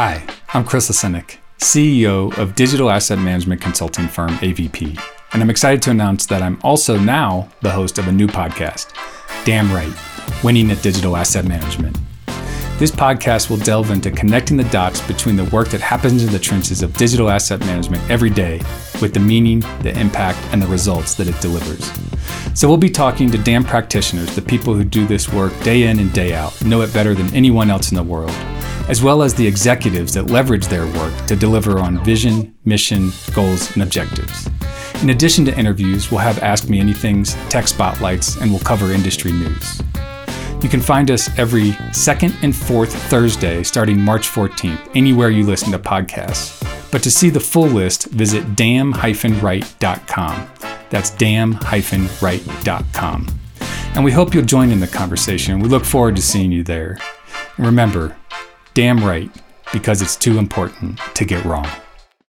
Hi, I'm Chris Lacinak, CEO of digital asset management consulting firm AVP, and I'm excited to announce that I'm also now the host of a new podcast, DAM Right Winning at Digital Asset Management. This podcast will delve into connecting the dots between the work that happens in the trenches of digital asset management every day with the meaning, the impact, and the results that it delivers. So we'll be talking to DAM practitioners, the people who do this work day in and day out, know it better than anyone else in the world, as well as the executives that leverage their work to deliver on vision, mission, goals, and objectives. In addition to interviews, we'll have Ask Me Anythings, tech spotlights, and we'll cover industry news. You can find us every second and fourth Thursday starting March 14th, anywhere you listen to podcasts. But to see the full list, visit DAM-Right.com. That's DAM-Right.com. And we hope you'll join in the conversation. We look forward to seeing you there. And remember, DAM Right, because it's too important to get wrong.